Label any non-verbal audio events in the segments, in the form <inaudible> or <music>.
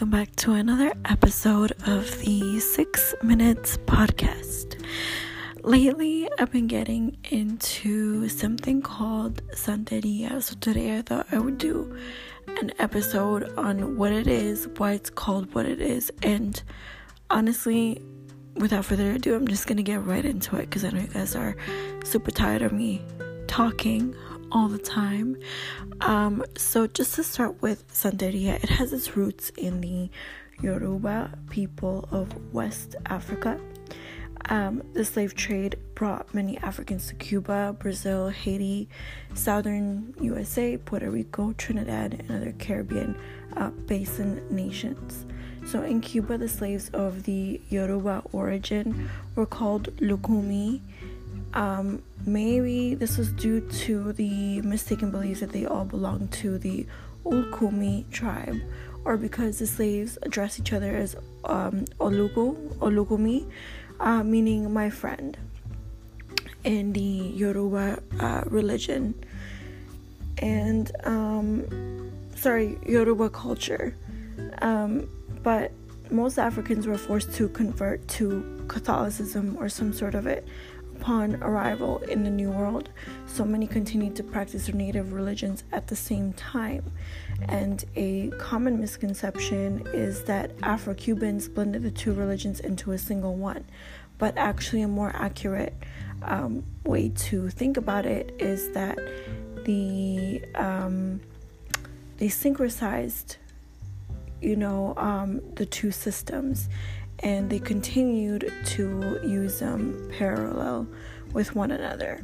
Welcome back to another episode of the Six Minutes Podcast. Lately, I've been getting into something called Santeria. So, today I thought I would do an episode on what it is, why it's called what it is, and honestly, without further ado, I'm just gonna get right into it because I know you guys are super tired of me talking all the time. Um, so, just to start with Santeria, it has its roots in the Yoruba people of West Africa. Um, the slave trade brought many Africans to Cuba, Brazil, Haiti, southern USA, Puerto Rico, Trinidad, and other Caribbean uh, basin nations. So, in Cuba, the slaves of the Yoruba origin were called Lukumi um, maybe this was due to the mistaken belief that they all belonged to the Ulkumi tribe, or because the slaves addressed each other as um, Olugu, Olugumi, uh, meaning my friend, in the Yoruba uh, religion. And, um, sorry, Yoruba culture. Um, but most Africans were forced to convert to Catholicism or some sort of it upon arrival in the New World, so many continued to practice their native religions at the same time. And a common misconception is that Afro Cubans blended the two religions into a single one. But actually, a more accurate um, way to think about it is that the um, they synchronized, you know, um, the two systems and they continued to use them parallel with one another.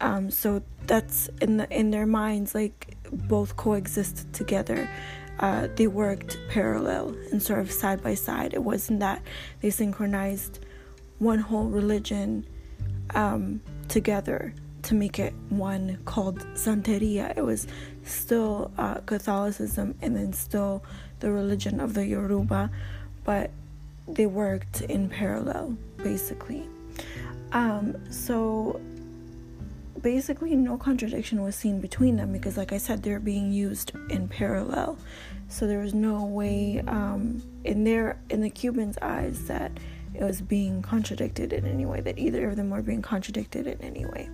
Um, so that's in the in their minds like both coexist together. Uh, they worked parallel and sort of side by side. It wasn't that they synchronized one whole religion um, together to make it one called Santeria. It was still uh, Catholicism and then still the religion of the Yoruba, but they worked in parallel basically. Um, so basically no contradiction was seen between them because like i said they're being used in parallel. So there was no way um, in their in the cubans eyes that it was being contradicted in any way that either of them were being contradicted in any way.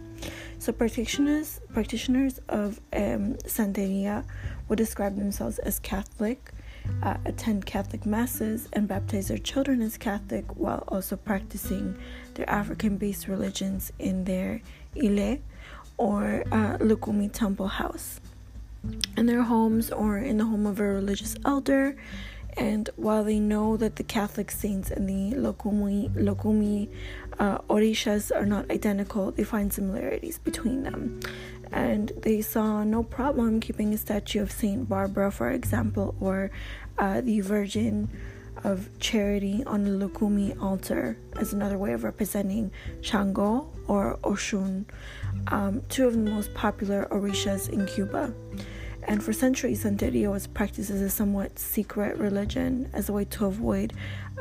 So practitioners practitioners of um, santeria would describe themselves as catholic uh, attend Catholic masses and baptize their children as Catholic while also practicing their African based religions in their Ile or uh, Lukumi temple house in their homes or in the home of a religious elder. And while they know that the Catholic saints and the Lukumi, Lukumi uh, Orishas are not identical, they find similarities between them and they saw no problem keeping a statue of Saint Barbara, for example, or uh, the Virgin of Charity on the Lukumi altar as another way of representing Shango or Oshun, um, two of the most popular orishas in Cuba. And for centuries, Santeria was practiced as a somewhat secret religion as a way to avoid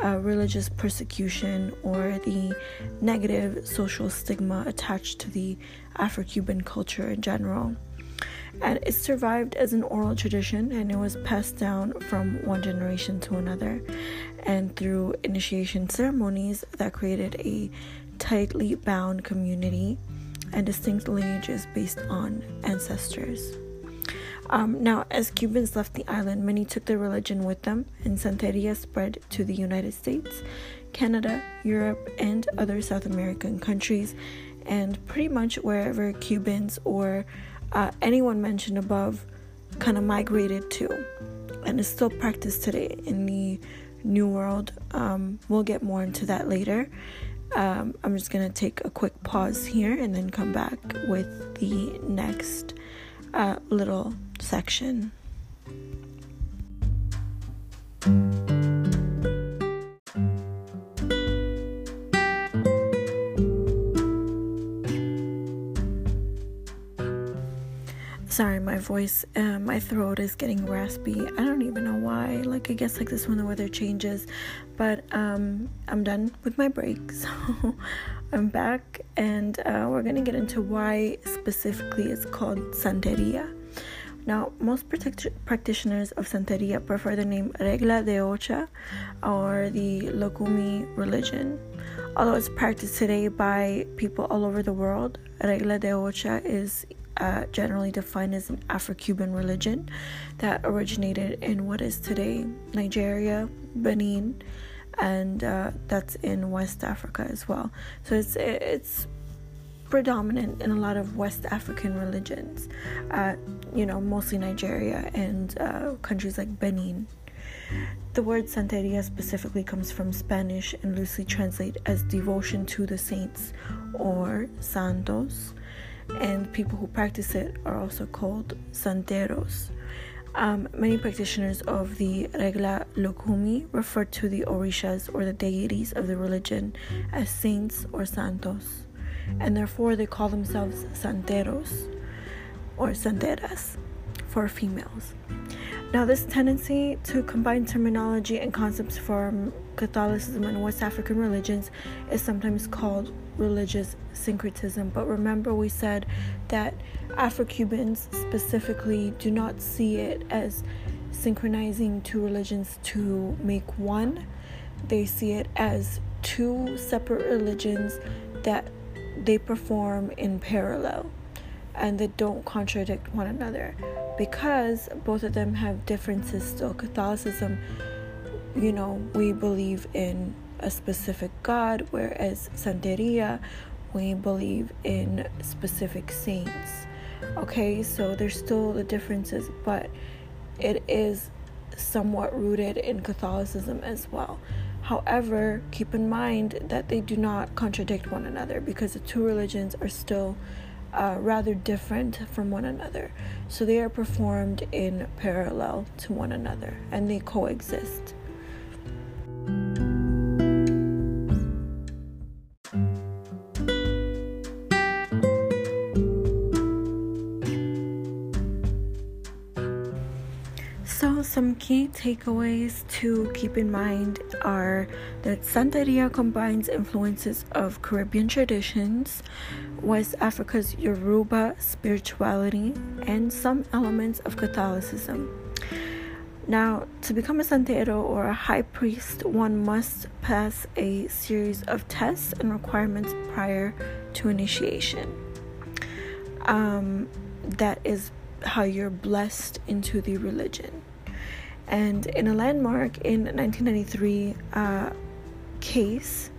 uh, religious persecution or the negative social stigma attached to the Afro Cuban culture in general. And it survived as an oral tradition and it was passed down from one generation to another and through initiation ceremonies that created a tightly bound community and distinct lineages based on ancestors. Um, now, as Cubans left the island, many took their religion with them, and Santeria spread to the United States, Canada, Europe, and other South American countries, and pretty much wherever Cubans or uh, anyone mentioned above kind of migrated to, and is still practiced today in the New World. Um, we'll get more into that later. Um, I'm just gonna take a quick pause here and then come back with the next uh, little section. Sorry, my voice, uh, my throat is getting raspy. I don't even know why. Like, I guess like this when the weather changes. But um, I'm done with my break, <laughs> so I'm back, and uh, we're gonna get into why specifically it's called Santeria. Now, most practitioners of Santeria prefer the name Regla de Ocha or the Lukumi religion. Although it's practiced today by people all over the world, Regla de Ocha is uh, generally defined as an Afro Cuban religion that originated in what is today Nigeria, Benin, and uh, that's in West Africa as well. So it's it's predominant in a lot of West African religions, uh, you know, mostly Nigeria and uh, countries like Benin. The word Santeria specifically comes from Spanish and loosely translates as devotion to the saints or santos, and people who practice it are also called santeros. Um, many practitioners of the Regla Lukumi refer to the Orishas or the deities of the religion as saints or santos and therefore they call themselves santeros or santeras for females. Now, this tendency to combine terminology and concepts from Catholicism and West African religions is sometimes called religious syncretism. But remember, we said that Afro Cubans specifically do not see it as synchronizing two religions to make one, they see it as two separate religions that they perform in parallel and they don't contradict one another. Because both of them have differences still catholicism you know we believe in a specific god whereas santeria we believe in specific saints. Okay so there's still the differences but it is somewhat rooted in catholicism as well. However, keep in mind that they do not contradict one another because the two religions are still uh, rather different from one another. So they are performed in parallel to one another and they coexist. So, some key takeaways to keep in mind are that Santeria combines influences of Caribbean traditions, West Africa's Yoruba spirituality, and some elements of Catholicism. Now, to become a santero or a high priest, one must pass a series of tests and requirements prior to initiation. Um, that is how you're blessed into the religion. And in a landmark in 1993 uh, case,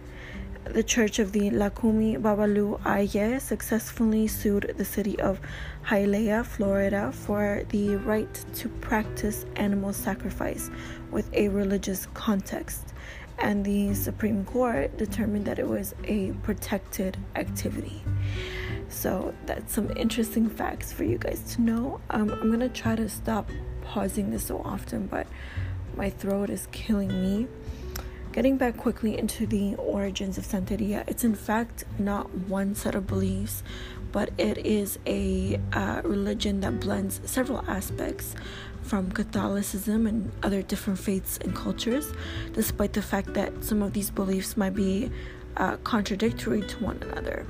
the Church of the Lukumi Babalu Aye successfully sued the city of Hialeah, Florida, for the right to practice animal sacrifice with a religious context. And the Supreme Court determined that it was a protected activity. So, that's some interesting facts for you guys to know. Um, I'm gonna try to stop pausing this so often, but my throat is killing me. Getting back quickly into the origins of Santeria, it's in fact not one set of beliefs, but it is a uh, religion that blends several aspects from Catholicism and other different faiths and cultures, despite the fact that some of these beliefs might be uh, contradictory to one another.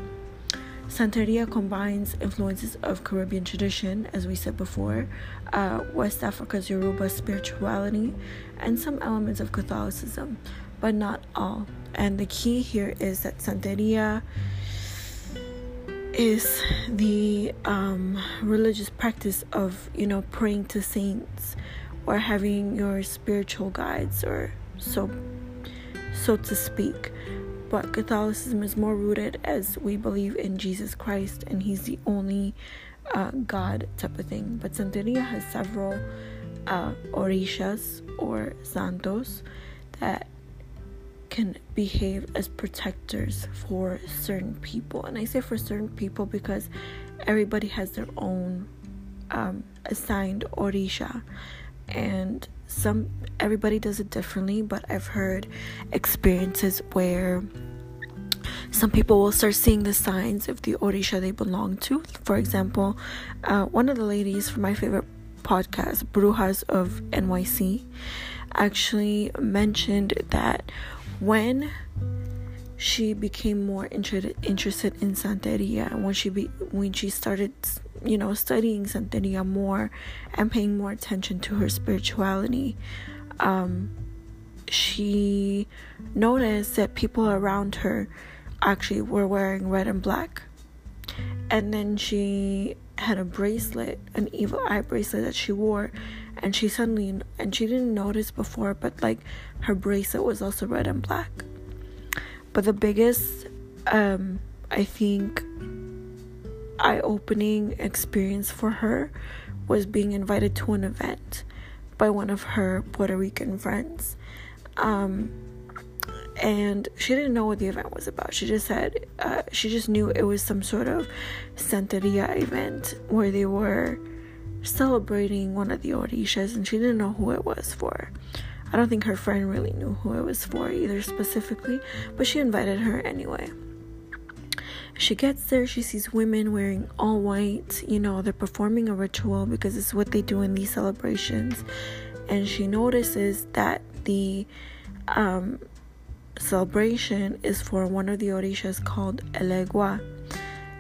Santeria combines influences of Caribbean tradition, as we said before, uh, West Africa's Yoruba spirituality, and some elements of Catholicism, but not all. And the key here is that Santeria is the um, religious practice of, you know, praying to saints or having your spiritual guides, or so, so to speak but Catholicism is more rooted as we believe in Jesus Christ and He's the only uh, God type of thing. But Santeria has several uh, orishas or santos that can behave as protectors for certain people. And I say for certain people because everybody has their own um, assigned orisha. And some everybody does it differently, but I've heard experiences where some people will start seeing the signs of the orisha they belong to. For example, uh, one of the ladies from my favorite podcast, Brujas of NYC, actually mentioned that when she became more interested in Santeria when she be, when she started you know studying Santeria more and paying more attention to her spirituality um, she noticed that people around her actually were wearing red and black. And then she had a bracelet an evil eye bracelet that she wore and she suddenly and she didn't notice before but like her bracelet was also red and black but the biggest um i think eye-opening experience for her was being invited to an event by one of her puerto rican friends um and she didn't know what the event was about. She just said uh, she just knew it was some sort of Santeria event where they were celebrating one of the Orishas, and she didn't know who it was for. I don't think her friend really knew who it was for either specifically, but she invited her anyway. She gets there, she sees women wearing all white, you know, they're performing a ritual because it's what they do in these celebrations. And she notices that the um, celebration is for one of the orishas called Elegua.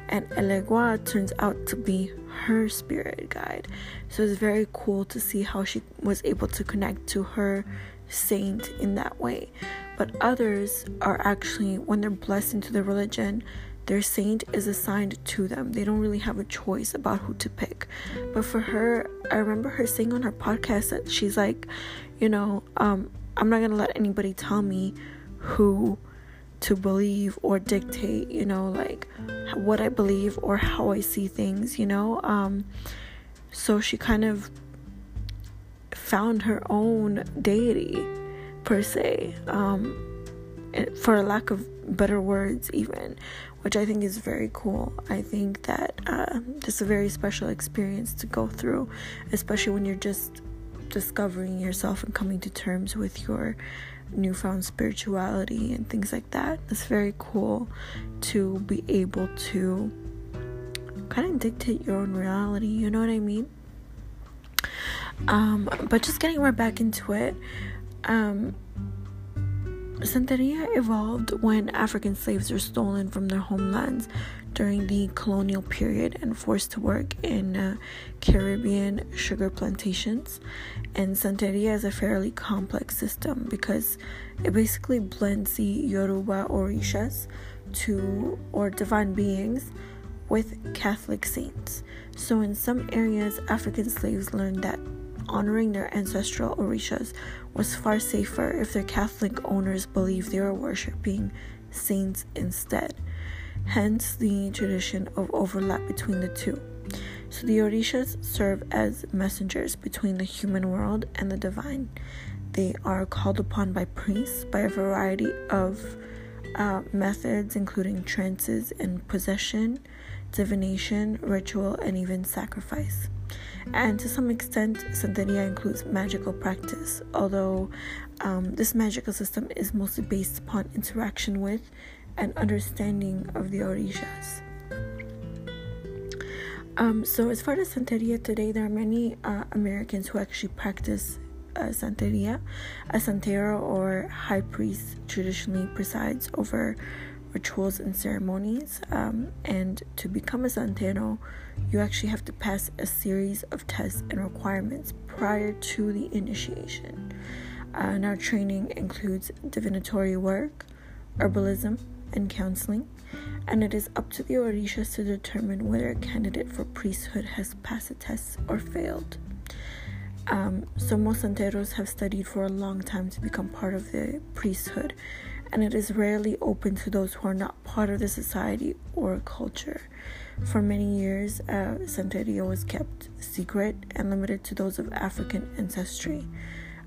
And Elegua turns out to be her spirit guide. So it's very cool to see how she was able to connect to her saint in that way. But others are actually, when they're blessed into the religion, their saint is assigned to them. They don't really have a choice about who to pick. But for her, I remember her saying on her podcast that she's like, you know, um, I'm not gonna let anybody tell me who to believe or dictate, you know, like what I believe or how I see things, you know. Um, so she kind of found her own deity, per se, um, for a lack of better words, even, which I think is very cool. I think that uh, this is a very special experience to go through, especially when you're just discovering yourself and coming to terms with your newfound spirituality and things like that. It's very cool to be able to kind of dictate your own reality, you know what I mean? Um, but just getting right back into it, um, Santeria evolved when African slaves were stolen from their homelands during the colonial period and forced to work in uh, Caribbean sugar plantations. And Santeria is a fairly complex system because it basically blends the Yoruba Orishas to or divine beings with Catholic saints. So in some areas, African slaves learned that honoring their ancestral Orishas was far safer if their Catholic owners believed they were worshipping saints instead hence the tradition of overlap between the two. So the Orishas serve as messengers between the human world and the divine. They are called upon by priests by a variety of uh, methods, including trances and possession, divination, ritual, and even sacrifice. And to some extent, Santeria includes magical practice, although um, this magical system is mostly based upon interaction with and understanding of the Orishas. Um, so, as far as Santeria today, there are many uh, Americans who actually practice uh, Santeria. A Santero or high priest traditionally presides over rituals and ceremonies. Um, and to become a Santero, you actually have to pass a series of tests and requirements prior to the initiation. Uh, and our training includes divinatory work, herbalism, and counseling, and it is up to the Orishas to determine whether a candidate for priesthood has passed a test or failed. Um, so, most Santeros have studied for a long time to become part of the priesthood, and it is rarely open to those who are not part of the society or culture. For many years, uh, Santeria was kept secret and limited to those of African ancestry.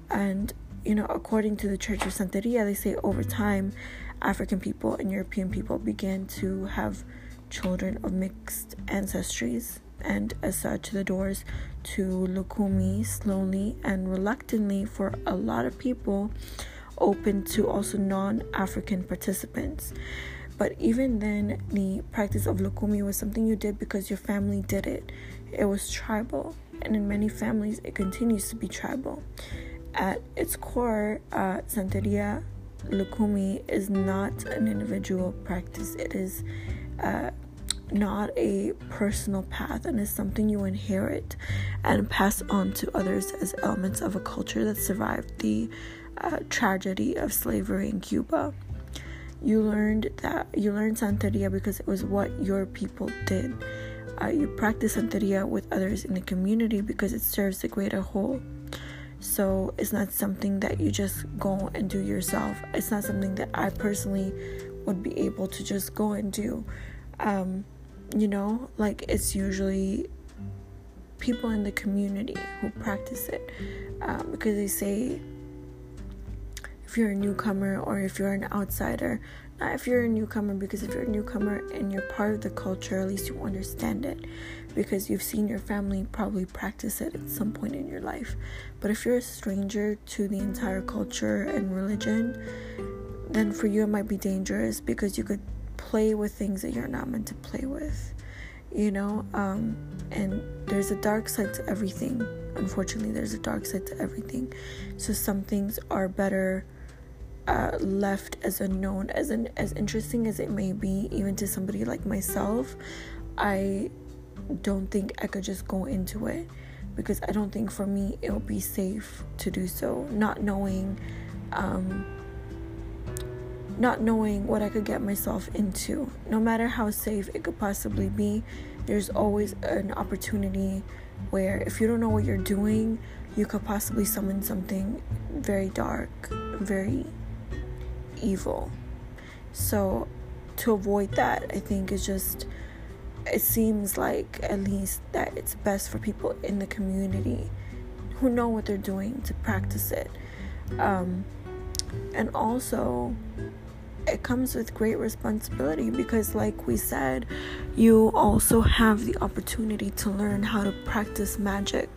And, you know, according to the Church of Santeria, they say over time, African people and European people began to have children of mixed ancestries, and as such, the doors to Lukumi slowly and reluctantly for a lot of people opened to also non African participants. But even then, the practice of Lukumi was something you did because your family did it. It was tribal, and in many families, it continues to be tribal. At its core, uh, Santeria Lukumi is not an individual practice. It is uh, not a personal path and is something you inherit and pass on to others as elements of a culture that survived the uh, tragedy of slavery in Cuba. You learned that you learned Santeria because it was what your people did. Uh, you practice Santeria with others in the community because it serves the greater whole. So it's not something that you just go and do yourself. It's not something that I personally would be able to just go and do. Um, you know, like it's usually people in the community who practice it um, because they say if you're a newcomer or if you're an outsider, not if you're a newcomer, because if you're a newcomer and you're part of the culture, at least you understand it because you've seen your family probably practice it at some point in your life. But if you're a stranger to the entire culture and religion, then for you it might be dangerous because you could play with things that you're not meant to play with you know? Um, and there's a dark side to everything. Unfortunately there's a dark side to everything. So some things are better uh, left as unknown as an as interesting as it may be even to somebody like myself. I don't think i could just go into it because i don't think for me it'll be safe to do so not knowing um, not knowing what I could get myself into. No matter how safe it could possibly be, there's always an opportunity where if you don't know what you're doing, you could possibly summon something very dark, very evil. So, to avoid that, I think is just it seems like at least that it's best for people in the community who know what they're doing to practice it. Um, and also it comes with great responsibility because, like we said, you also have the opportunity to learn how to practice magic,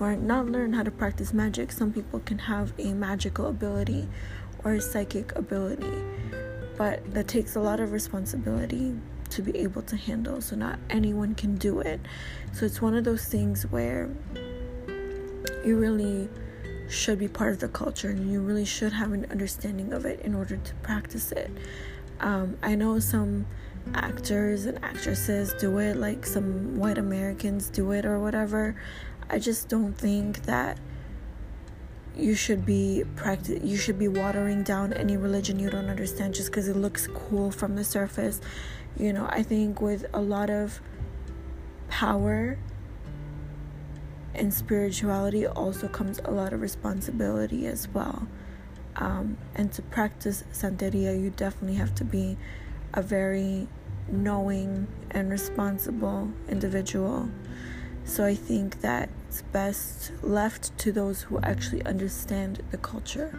or not learn how to practice magic. Some people can have a magical ability or a psychic ability, but that takes a lot of responsibility to be able to handle. So, not anyone can do it. So, it's one of those things where you really should be part of the culture and you really should have an understanding of it in order to practice it. Um, I know some actors and actresses do it, like some white Americans do it or whatever. I just don't think that you should be practice you should be watering down any religion you don't understand just because it looks cool from the surface. You know, I think with a lot of power and spirituality also comes a lot of responsibility as well. Um, and to practice Santeria, you definitely have to be a very knowing and responsible individual. So I think that it's best left to those who actually understand the culture.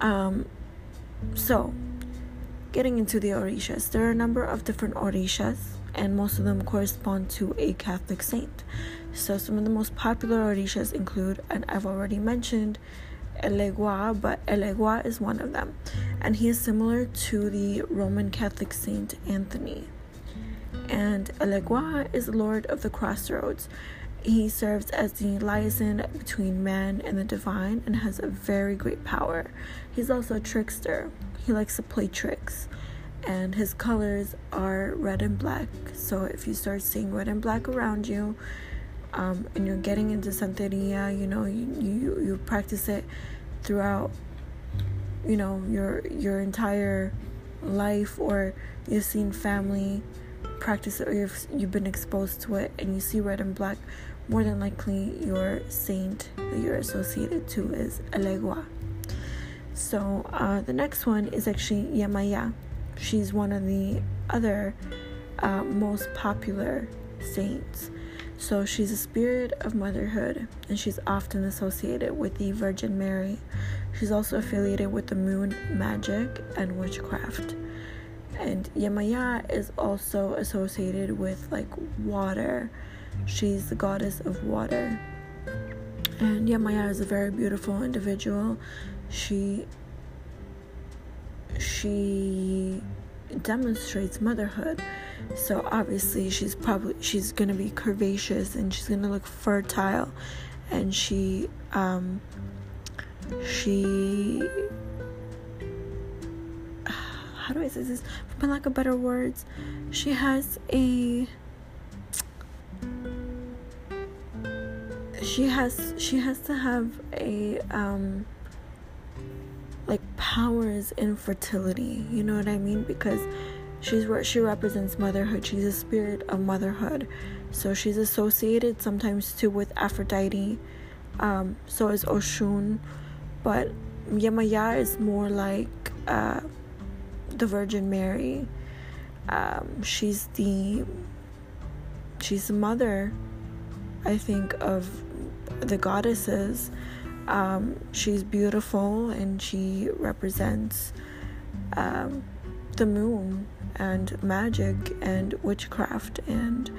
Um, so, getting into the Orishas, there are a number of different Orishas, and most of them correspond to a Catholic saint. So some of the most popular orishas include, and I've already mentioned, Elegua, but Elegua is one of them, and he is similar to the Roman Catholic Saint Anthony. And Elegua is Lord of the Crossroads. He serves as the liaison between man and the divine and has a very great power. He's also a trickster. He likes to play tricks. And his colors are red and black. So if you start seeing red and black around you, um, and you're getting into Santeria, you know, you, you, you practice it throughout, you know, your your entire life, or you've seen family practice it, or you've you've been exposed to it, and you see red and black. More than likely, your saint that you're associated to is Elegua. So uh, the next one is actually Yemaya. She's one of the other uh, most popular saints. So she's a spirit of motherhood and she's often associated with the Virgin Mary. She's also affiliated with the moon magic and witchcraft. And Yemaya is also associated with like water. She's the goddess of water. And Yemaya is a very beautiful individual. She she demonstrates motherhood so obviously she's probably she's gonna be curvaceous and she's gonna look fertile and she um she how do I say this? For my lack of better words, she has a she has she has to have a um like powers in fertility you know what i mean? Because she's where she represents motherhood. She's a spirit of motherhood. So she's associated sometimes too with aphrodite. Um so is oshun. But yemaya is more like uh the virgin mary um she's the she's the mother i think of the goddesses. Um, she's beautiful and she represents um, the moon and magic and witchcraft and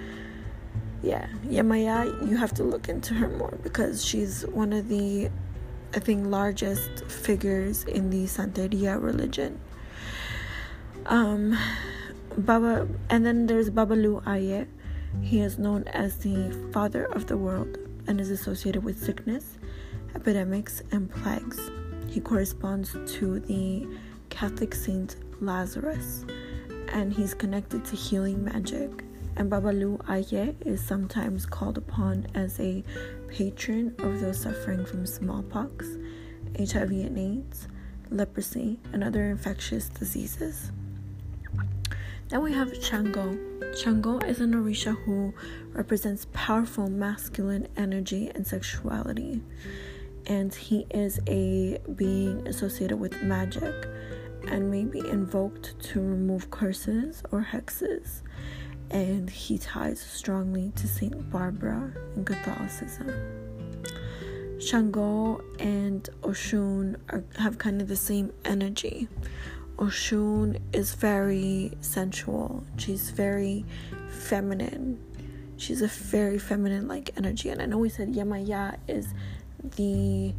yeah Yemaya you have to look into her more because she's one of the I think largest figures in the Santeria religion um Baba and then there's Babalu Aye he is known as the father of the world and is associated with sickness, epidemics, and plagues. He corresponds to the Catholic saint Lazarus, and he's connected to healing magic. And Babalu Aye is sometimes called upon as a patron of those suffering from smallpox, HIV and AIDS, leprosy, and other infectious diseases. Then we have Shango. Shango is an Orisha who represents powerful masculine energy and sexuality. And he is a being associated with magic and may be invoked to remove curses or hexes. And he ties strongly to Saint Barbara in Catholicism. Shango and Oshun are, have kind of the same energy. Oshun is very sensual. She's very feminine. She's a very feminine like energy. And I know we said Yemaya is the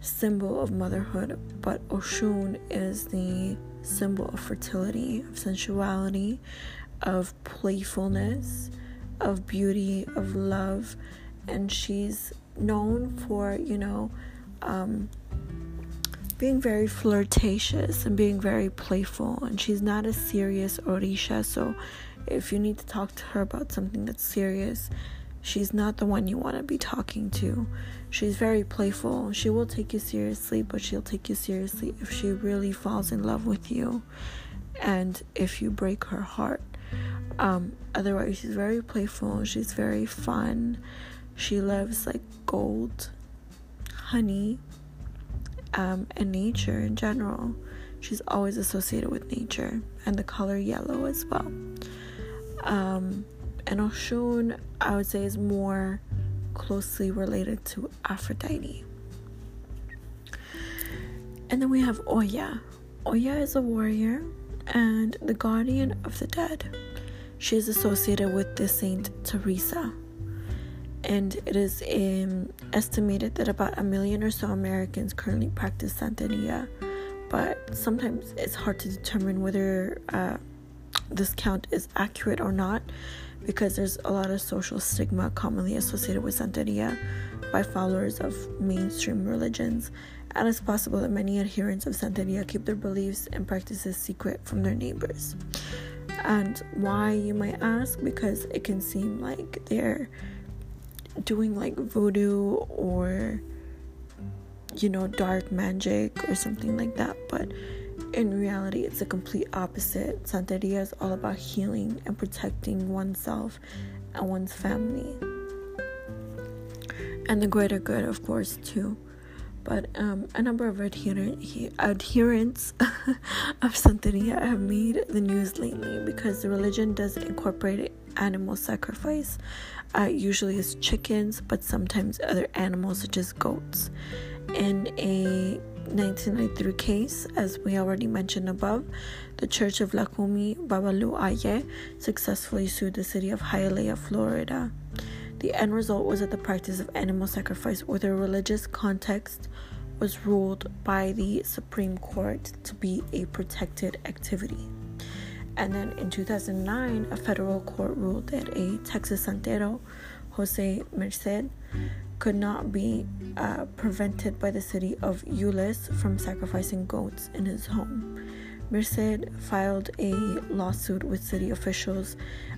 symbol of motherhood, but Oshun is the symbol of fertility, of sensuality, of playfulness, of beauty, of love. And she's known for, you know, um, being very flirtatious and being very playful. And she's not a serious Orisha, so if you need to talk to her about something that's serious, she's not the one you want to be talking to. She's very playful. She will take you seriously, but she'll take you seriously if she really falls in love with you and if you break her heart. Um, otherwise, she's very playful. She's very fun. She loves like gold, honey, um, and nature in general. She's always associated with nature and the color yellow as well. Um, and Oshun, I would say, is more closely related to Aphrodite. And then we have Oya. Oya is a warrior and the guardian of the dead. She is associated with the Saint Teresa and it is um, estimated that about a million or so Americans currently practice Santeria, but sometimes it's hard to determine whether uh, this count is accurate or not because there's a lot of social stigma commonly associated with Santeria by followers of mainstream religions, and it's possible that many adherents of Santeria keep their beliefs and practices secret from their neighbors. And why, you might ask? Because it can seem like they're doing like voodoo or you know dark magic or something like that but in reality it's a complete opposite. Santeria is all about healing and protecting oneself and one's family. And the greater good of course too. But um, a number of adherent, adherents <laughs> of Santeria have made the news lately because the religion does incorporate animal sacrifice. Uh, usually it's chickens, but sometimes other animals such as goats. In a 1993 case, as we already mentioned above, the Church of Lukumi Babalu Aye successfully sued the city of Hialeah, Florida. The end result was that the practice of animal sacrifice with a religious context was ruled by the Supreme Court to be a protected activity. And then in 2009, a federal court ruled that a Texas Santero, Jose Merced, could not be uh, prevented by the city of Euless from sacrificing goats in his home, Merced filed a lawsuit with city officials,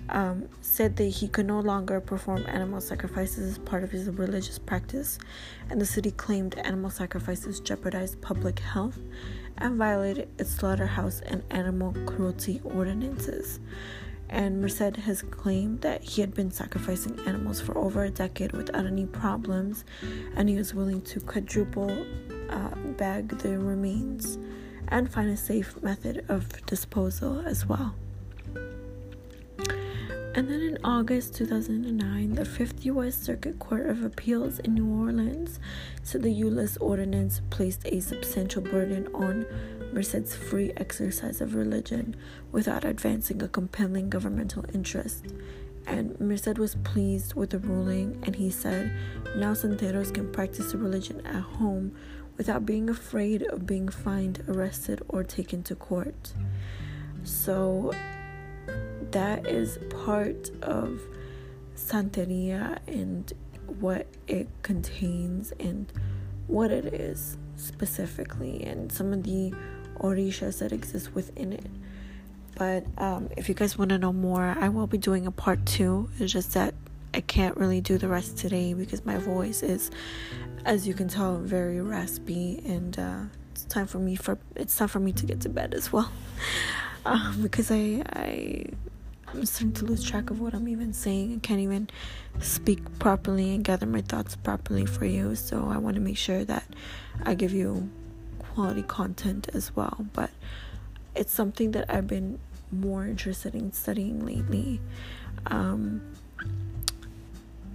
um, said that he could no longer perform animal sacrifices as part of his religious practice, and the city claimed animal sacrifices jeopardized public health and violated its slaughterhouse and animal cruelty ordinances. And Merced has claimed that he had been sacrificing animals for over a decade without any problems, and he was willing to quadruple uh, bag the remains and find a safe method of disposal as well. And then in August 2009, the 5th U.S. Circuit Court of Appeals in New Orleans said the Euless Ordinance placed a substantial burden on Merced's free exercise of religion without advancing a compelling governmental interest. And Merced was pleased with the ruling, and he said, Now Santeros can practice religion at home without being afraid of being fined, arrested, or taken to court. So that is part of Santeria and what it contains and what it is specifically, and some of the orishas that exist within it. But um, if you guys want to know more, I will be doing a part two. It's just that I can't really do the rest today because my voice is as you can tell, very raspy, and uh, it's time for me for it's time for me to get to bed as well, <laughs> um, because I I I'm starting to lose track of what I'm even saying. I can't even speak properly and gather my thoughts properly for you. So I want to make sure that I give you quality content as well. But it's something that I've been more interested in studying lately. Um,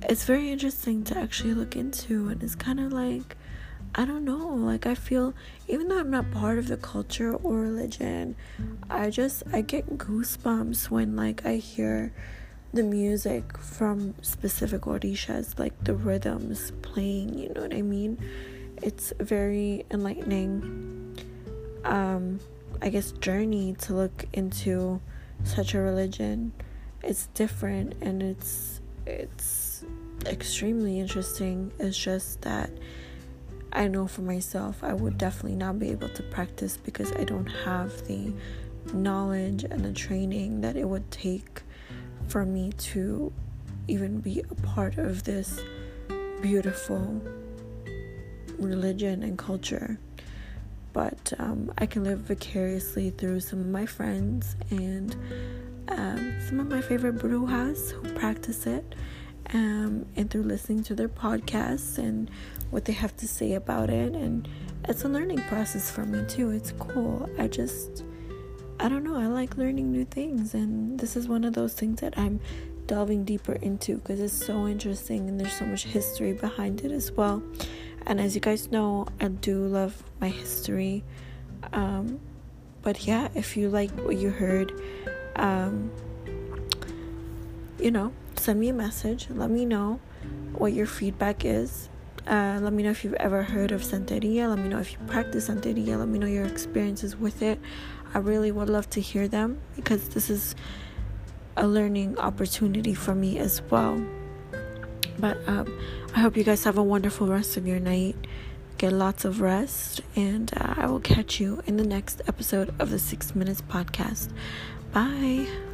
it's very interesting to actually look into and it's kind of like I don't know like I feel even though I'm not part of the culture or religion I just I get goosebumps when like I hear the music from specific orishas like the rhythms playing you know what I mean it's very enlightening um I guess journey to look into such a religion it's different and it's it's extremely interesting. It's just that I know for myself I would definitely not be able to practice because I don't have the knowledge and the training that it would take for me to even be a part of this beautiful religion and culture. But um, I can live vicariously through some of my friends and um, some of my favorite brujas who practice it um, and through listening to their podcasts and what they have to say about it. And it's a learning process for me too. It's cool. I just, I don't know, I like learning new things. And this is one of those things that I'm delving deeper into because it's so interesting and there's so much history behind it as well. And as you guys know, I do love my history. Um, but yeah, if you like what you heard, um, you know, send me a message. Let me know what your feedback is. Uh, let me know if you've ever heard of Santeria. Let me know if you practice Santeria. Let me know your experiences with it. I really would love to hear them because this is a learning opportunity for me as well. But um, I hope you guys have a wonderful rest of your night. Get lots of rest, and uh, I will catch you in the next episode of the Six Minutes Podcast. Bye.